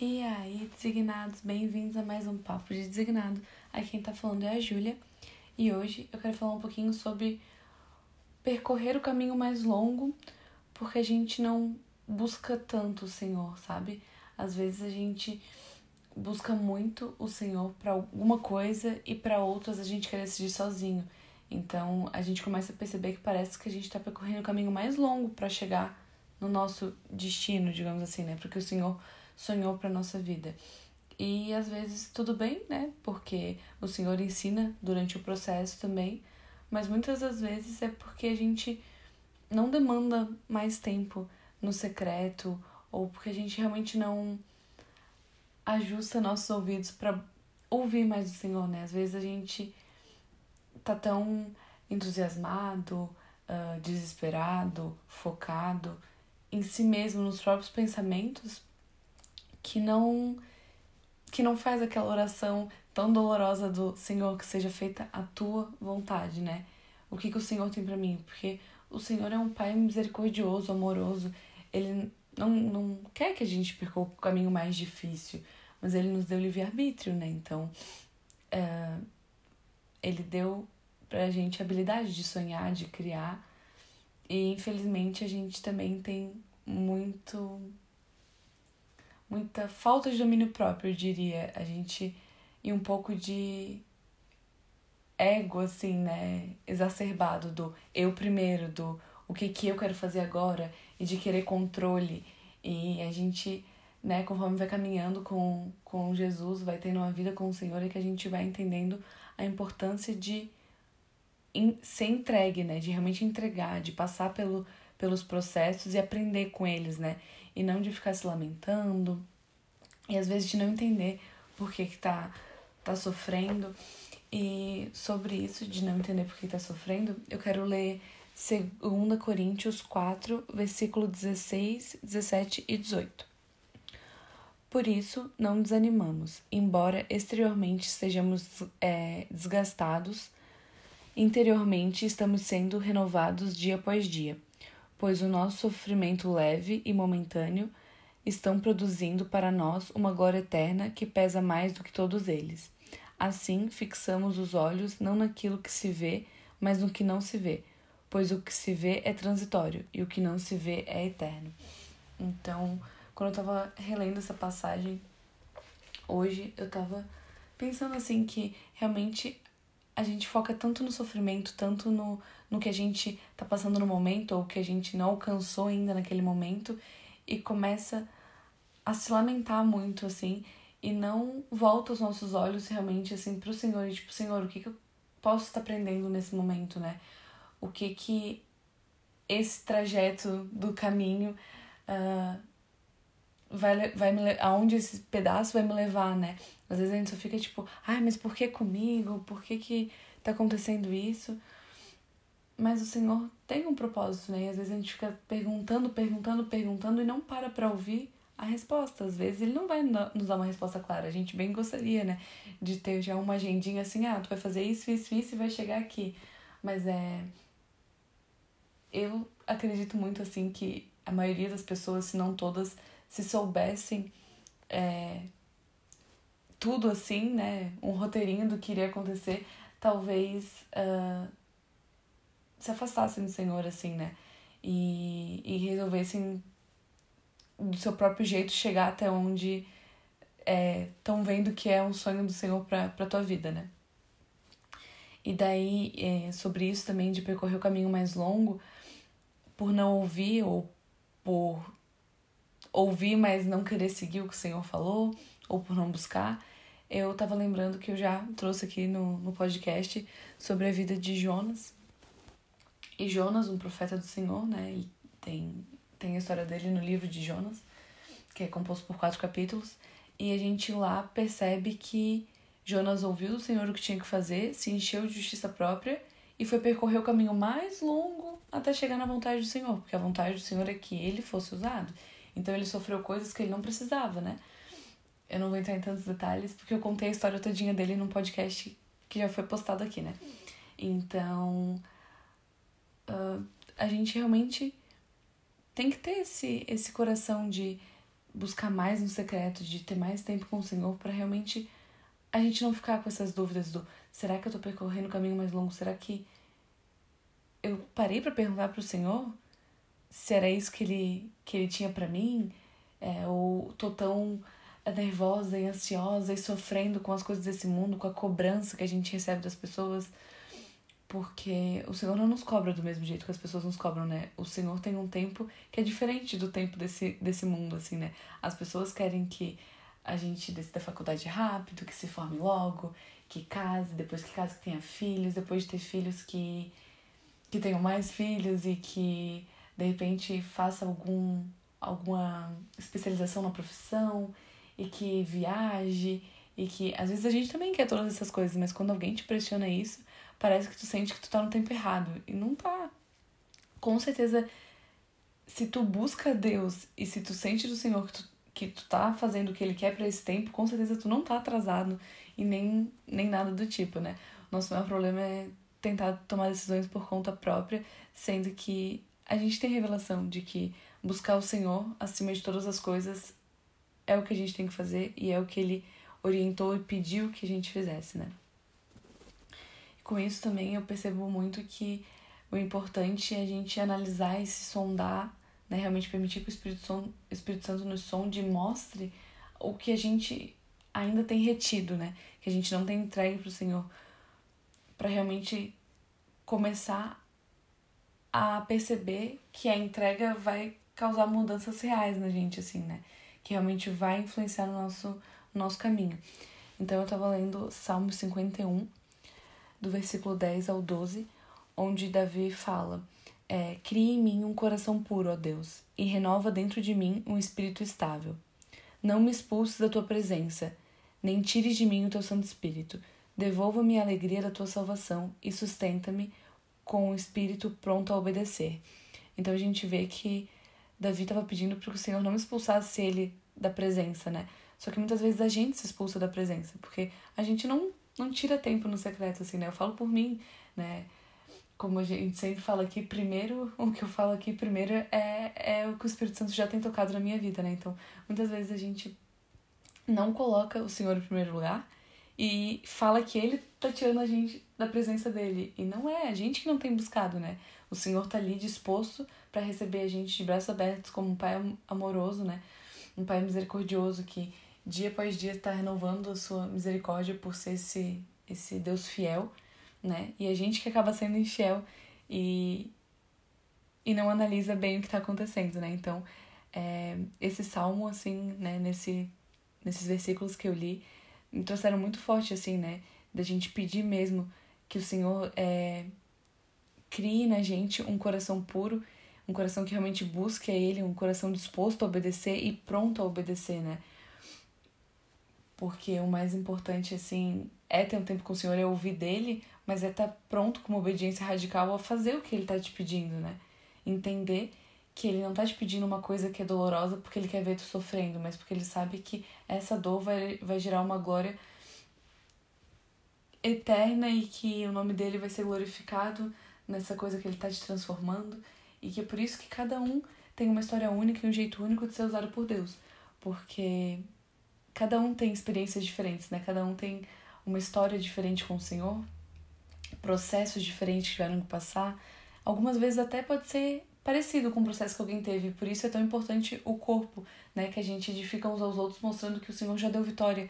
E aí, designados, bem-vindos a mais um Papo de Designado. Aqui quem tá falando é a Júlia e hoje eu quero falar um pouquinho sobre percorrer o caminho mais longo porque a gente não busca tanto o Senhor, sabe? Às vezes a gente busca muito o Senhor para alguma coisa e para outras a gente quer decidir sozinho. Então a gente começa a perceber que parece que a gente tá percorrendo o caminho mais longo para chegar no nosso destino, digamos assim, né? Porque o Senhor sonhou para nossa vida. E às vezes tudo bem, né? Porque o Senhor ensina durante o processo também, mas muitas das vezes é porque a gente não demanda mais tempo no secreto ou porque a gente realmente não ajusta nossos ouvidos para ouvir mais o Senhor, né? Às vezes a gente tá tão entusiasmado, uh, desesperado, focado em si mesmo, nos próprios pensamentos, que não que não faz aquela oração tão dolorosa do Senhor que seja feita a tua vontade, né? O que que o Senhor tem para mim? Porque o Senhor é um pai misericordioso, amoroso. Ele não, não quer que a gente percorra o caminho mais difícil, mas ele nos deu livre-arbítrio, né? Então, é, ele deu pra gente a habilidade de sonhar, de criar. E infelizmente a gente também tem muito muita falta de domínio próprio, eu diria. A gente. e um pouco de ego, assim, né? Exacerbado do eu primeiro, do o que, que eu quero fazer agora e de querer controle. E a gente, né, conforme vai caminhando com, com Jesus, vai tendo uma vida com o Senhor, é que a gente vai entendendo a importância de ser entregue, né? De realmente entregar, de passar pelo, pelos processos e aprender com eles, né? e não de ficar se lamentando e às vezes de não entender por que, que tá, tá sofrendo. E sobre isso, de não entender por que tá sofrendo, eu quero ler 2 Coríntios 4, versículo 16, 17 e 18. Por isso, não desanimamos, embora exteriormente estejamos é, desgastados, interiormente estamos sendo renovados dia após dia pois o nosso sofrimento leve e momentâneo estão produzindo para nós uma glória eterna que pesa mais do que todos eles. Assim, fixamos os olhos não naquilo que se vê, mas no que não se vê, pois o que se vê é transitório e o que não se vê é eterno. Então, quando eu estava relendo essa passagem hoje, eu estava pensando assim que realmente a gente foca tanto no sofrimento, tanto no, no que a gente tá passando no momento ou que a gente não alcançou ainda naquele momento e começa a se lamentar muito assim e não volta os nossos olhos realmente assim pro Senhor e tipo, Senhor, o que que eu posso estar aprendendo nesse momento, né? O que que esse trajeto do caminho uh, vai, vai me aonde esse pedaço vai me levar, né? Às vezes a gente só fica tipo, ai, mas por que comigo? Por que que tá acontecendo isso? Mas o Senhor tem um propósito, né? E às vezes a gente fica perguntando, perguntando, perguntando e não para pra ouvir a resposta. Às vezes ele não vai nos dar uma resposta clara. A gente bem gostaria, né? De ter já uma agendinha assim, ah, tu vai fazer isso, isso, isso e vai chegar aqui. Mas é. Eu acredito muito assim que a maioria das pessoas, se não todas, se soubessem é, tudo assim, né? Um roteirinho do que iria acontecer, talvez uh, se afastassem do Senhor, assim, né? E, e resolvessem do seu próprio jeito chegar até onde estão é, vendo que é um sonho do Senhor para pra tua vida, né? E daí, é, sobre isso também, de percorrer o caminho mais longo, por não ouvir ou por ouvir, mas não querer seguir o que o Senhor falou, ou por não buscar, eu tava lembrando que eu já trouxe aqui no, no podcast sobre a vida de Jonas. E Jonas, um profeta do Senhor, né? Ele tem, tem a história dele no livro de Jonas, que é composto por quatro capítulos. E a gente lá percebe que Jonas ouviu do Senhor o que tinha que fazer, se encheu de justiça própria e foi percorrer o caminho mais longo até chegar na vontade do Senhor, porque a vontade do Senhor é que ele fosse usado. Então ele sofreu coisas que ele não precisava, né? Eu não vou entrar em tantos detalhes, porque eu contei a história todinha dele num podcast que já foi postado aqui, né? Então, uh, a gente realmente tem que ter esse, esse coração de buscar mais no secreto, de ter mais tempo com o Senhor para realmente a gente não ficar com essas dúvidas do será que eu tô percorrendo o caminho mais longo? Será que eu parei para perguntar pro Senhor se era isso que ele que ele tinha para mim? É, ou tô tão nervosa e ansiosa e sofrendo com as coisas desse mundo, com a cobrança que a gente recebe das pessoas? Porque o Senhor não nos cobra do mesmo jeito que as pessoas nos cobram, né? O Senhor tem um tempo que é diferente do tempo desse, desse mundo, assim, né? As pessoas querem que a gente desça da faculdade rápido, que se forme logo, que case, depois que case que tenha filhos, depois de ter filhos que, que tenham mais filhos e que de repente faça algum, alguma especialização na profissão e que viaje e que às vezes a gente também quer todas essas coisas, mas quando alguém te pressiona isso, parece que tu sente que tu tá no tempo errado. E não tá. Com certeza, se tu busca Deus e se tu sente do Senhor que tu, que tu tá fazendo o que Ele quer para esse tempo, com certeza tu não tá atrasado e nem, nem nada do tipo, né? Nosso maior problema é tentar tomar decisões por conta própria, sendo que a gente tem revelação de que buscar o Senhor acima de todas as coisas é o que a gente tem que fazer e é o que Ele orientou e pediu que a gente fizesse, né? com isso também eu percebo muito que o importante é a gente analisar e se sondar, né? Realmente permitir que o Espírito, o Espírito Santo nos sonde e mostre o que a gente ainda tem retido, né? Que a gente não tem entregue para o Senhor, para realmente começar a perceber que a entrega vai causar mudanças reais na gente, assim, né? Que realmente vai influenciar no nosso, no nosso caminho. Então eu estava lendo Salmo 51, do versículo 10 ao 12, onde Davi fala: é, Cria em mim um coração puro, ó Deus, e renova dentro de mim um espírito estável. Não me expulses da tua presença, nem tires de mim o teu Santo Espírito. Devolva-me a alegria da tua salvação e sustenta-me com o espírito pronto a obedecer. Então a gente vê que Davi estava pedindo para que o Senhor não expulsasse ele da presença, né? Só que muitas vezes a gente se expulsa da presença, porque a gente não não tira tempo no secreto, assim, né? Eu falo por mim, né? Como a gente sempre fala aqui, primeiro, o que eu falo aqui primeiro é, é o que o Espírito Santo já tem tocado na minha vida, né? Então, muitas vezes a gente não coloca o Senhor em primeiro lugar e fala que ele tá tirando a gente da presença dele. E não é, a gente que não tem buscado, né? O Senhor tá ali disposto para receber a gente de braços abertos como um pai amoroso, né? Um pai misericordioso que dia após dia está renovando a sua misericórdia por ser esse, esse Deus fiel, né? E a gente que acaba sendo infiel e, e não analisa bem o que está acontecendo, né? Então, é, esse salmo, assim, né, nesse, nesses versículos que eu li, me trouxeram muito forte, assim, né? Da gente pedir mesmo que o Senhor é, crie na gente um coração puro, um coração que realmente busque a Ele, um coração disposto a obedecer e pronto a obedecer, né? porque o mais importante, assim, é ter um tempo com o Senhor, é ouvir dele, mas é estar tá pronto com uma obediência radical a fazer o que ele está te pedindo, né? Entender que ele não está te pedindo uma coisa que é dolorosa porque ele quer ver tu sofrendo, mas porque ele sabe que essa dor vai, vai gerar uma glória eterna e que o nome dele vai ser glorificado nessa coisa que ele está te transformando e que é por isso que cada um tem uma história única e um jeito único de ser usado por Deus, porque cada um tem experiências diferentes, né? Cada um tem uma história diferente com o Senhor, processos diferentes que tiveram que passar. Algumas vezes até pode ser parecido com o processo que alguém teve, por isso é tão importante o corpo, né? Que a gente edifica uns aos outros mostrando que o Senhor já deu vitória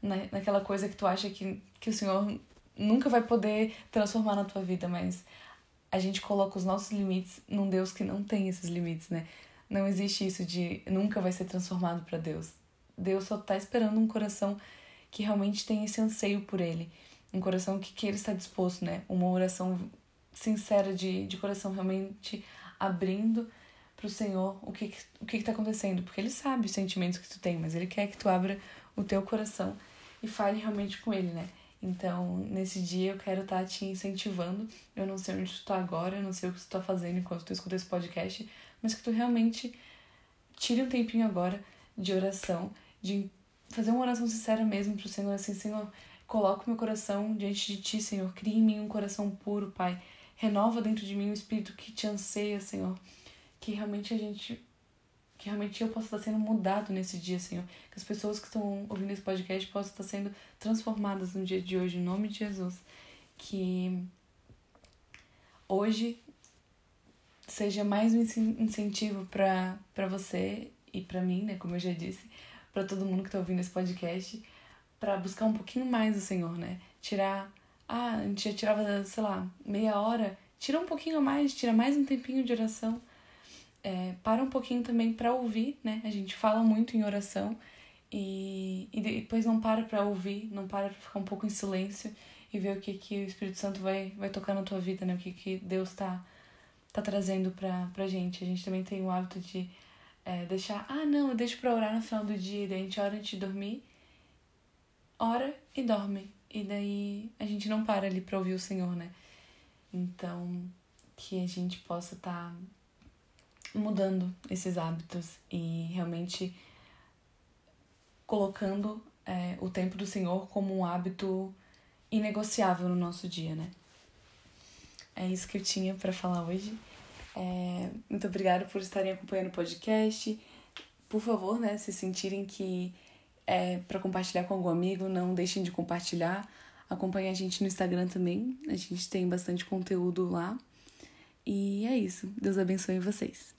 na, naquela coisa que tu acha que, que o Senhor nunca vai poder transformar na tua vida, mas a gente coloca os nossos limites num Deus que não tem esses limites, né? Não existe isso de nunca vai ser transformado para Deus. Deus só está esperando um coração que realmente tem esse anseio por Ele. Um coração que queira estar disposto, né? Uma oração sincera de, de coração, realmente abrindo para o Senhor o que o que está acontecendo. Porque Ele sabe os sentimentos que tu tem, mas Ele quer que tu abra o teu coração e fale realmente com Ele, né? Então, nesse dia eu quero estar tá te incentivando. Eu não sei onde tu está agora, eu não sei o que tu está fazendo enquanto tu escuta esse podcast, mas que tu realmente tire um tempinho agora de oração de fazer uma oração sincera mesmo pro Senhor, assim, Senhor, coloco meu coração diante de Ti, Senhor, cria em mim um coração puro, Pai, renova dentro de mim um espírito que te anseia, Senhor, que realmente a gente que realmente eu possa estar sendo mudado nesse dia, Senhor. Que as pessoas que estão ouvindo esse podcast possam estar sendo transformadas no dia de hoje, em nome de Jesus. Que hoje seja mais um incentivo para você e para mim, né, como eu já disse, para todo mundo que está ouvindo esse podcast, para buscar um pouquinho mais do Senhor, né? Tirar, ah, a gente já tirava, sei lá, meia hora, tira um pouquinho a mais, tira mais um tempinho de oração. É, para um pouquinho também para ouvir, né? A gente fala muito em oração e, e depois não para para ouvir, não para para ficar um pouco em silêncio e ver o que, que o Espírito Santo vai, vai tocar na tua vida, né? O que, que Deus está tá trazendo pra, pra gente. A gente também tem o hábito de é, deixar, ah, não, eu deixo pra orar no final do dia, daí a gente ora antes de dormir, ora e dorme. E daí a gente não para ali pra ouvir o Senhor, né? Então, que a gente possa estar tá mudando esses hábitos e realmente colocando é, o tempo do Senhor como um hábito inegociável no nosso dia, né? É isso que eu tinha para falar hoje. É, muito obrigada por estarem acompanhando o podcast. Por favor, né, se sentirem que é para compartilhar com algum amigo, não deixem de compartilhar. Acompanhe a gente no Instagram também. A gente tem bastante conteúdo lá. E é isso. Deus abençoe vocês.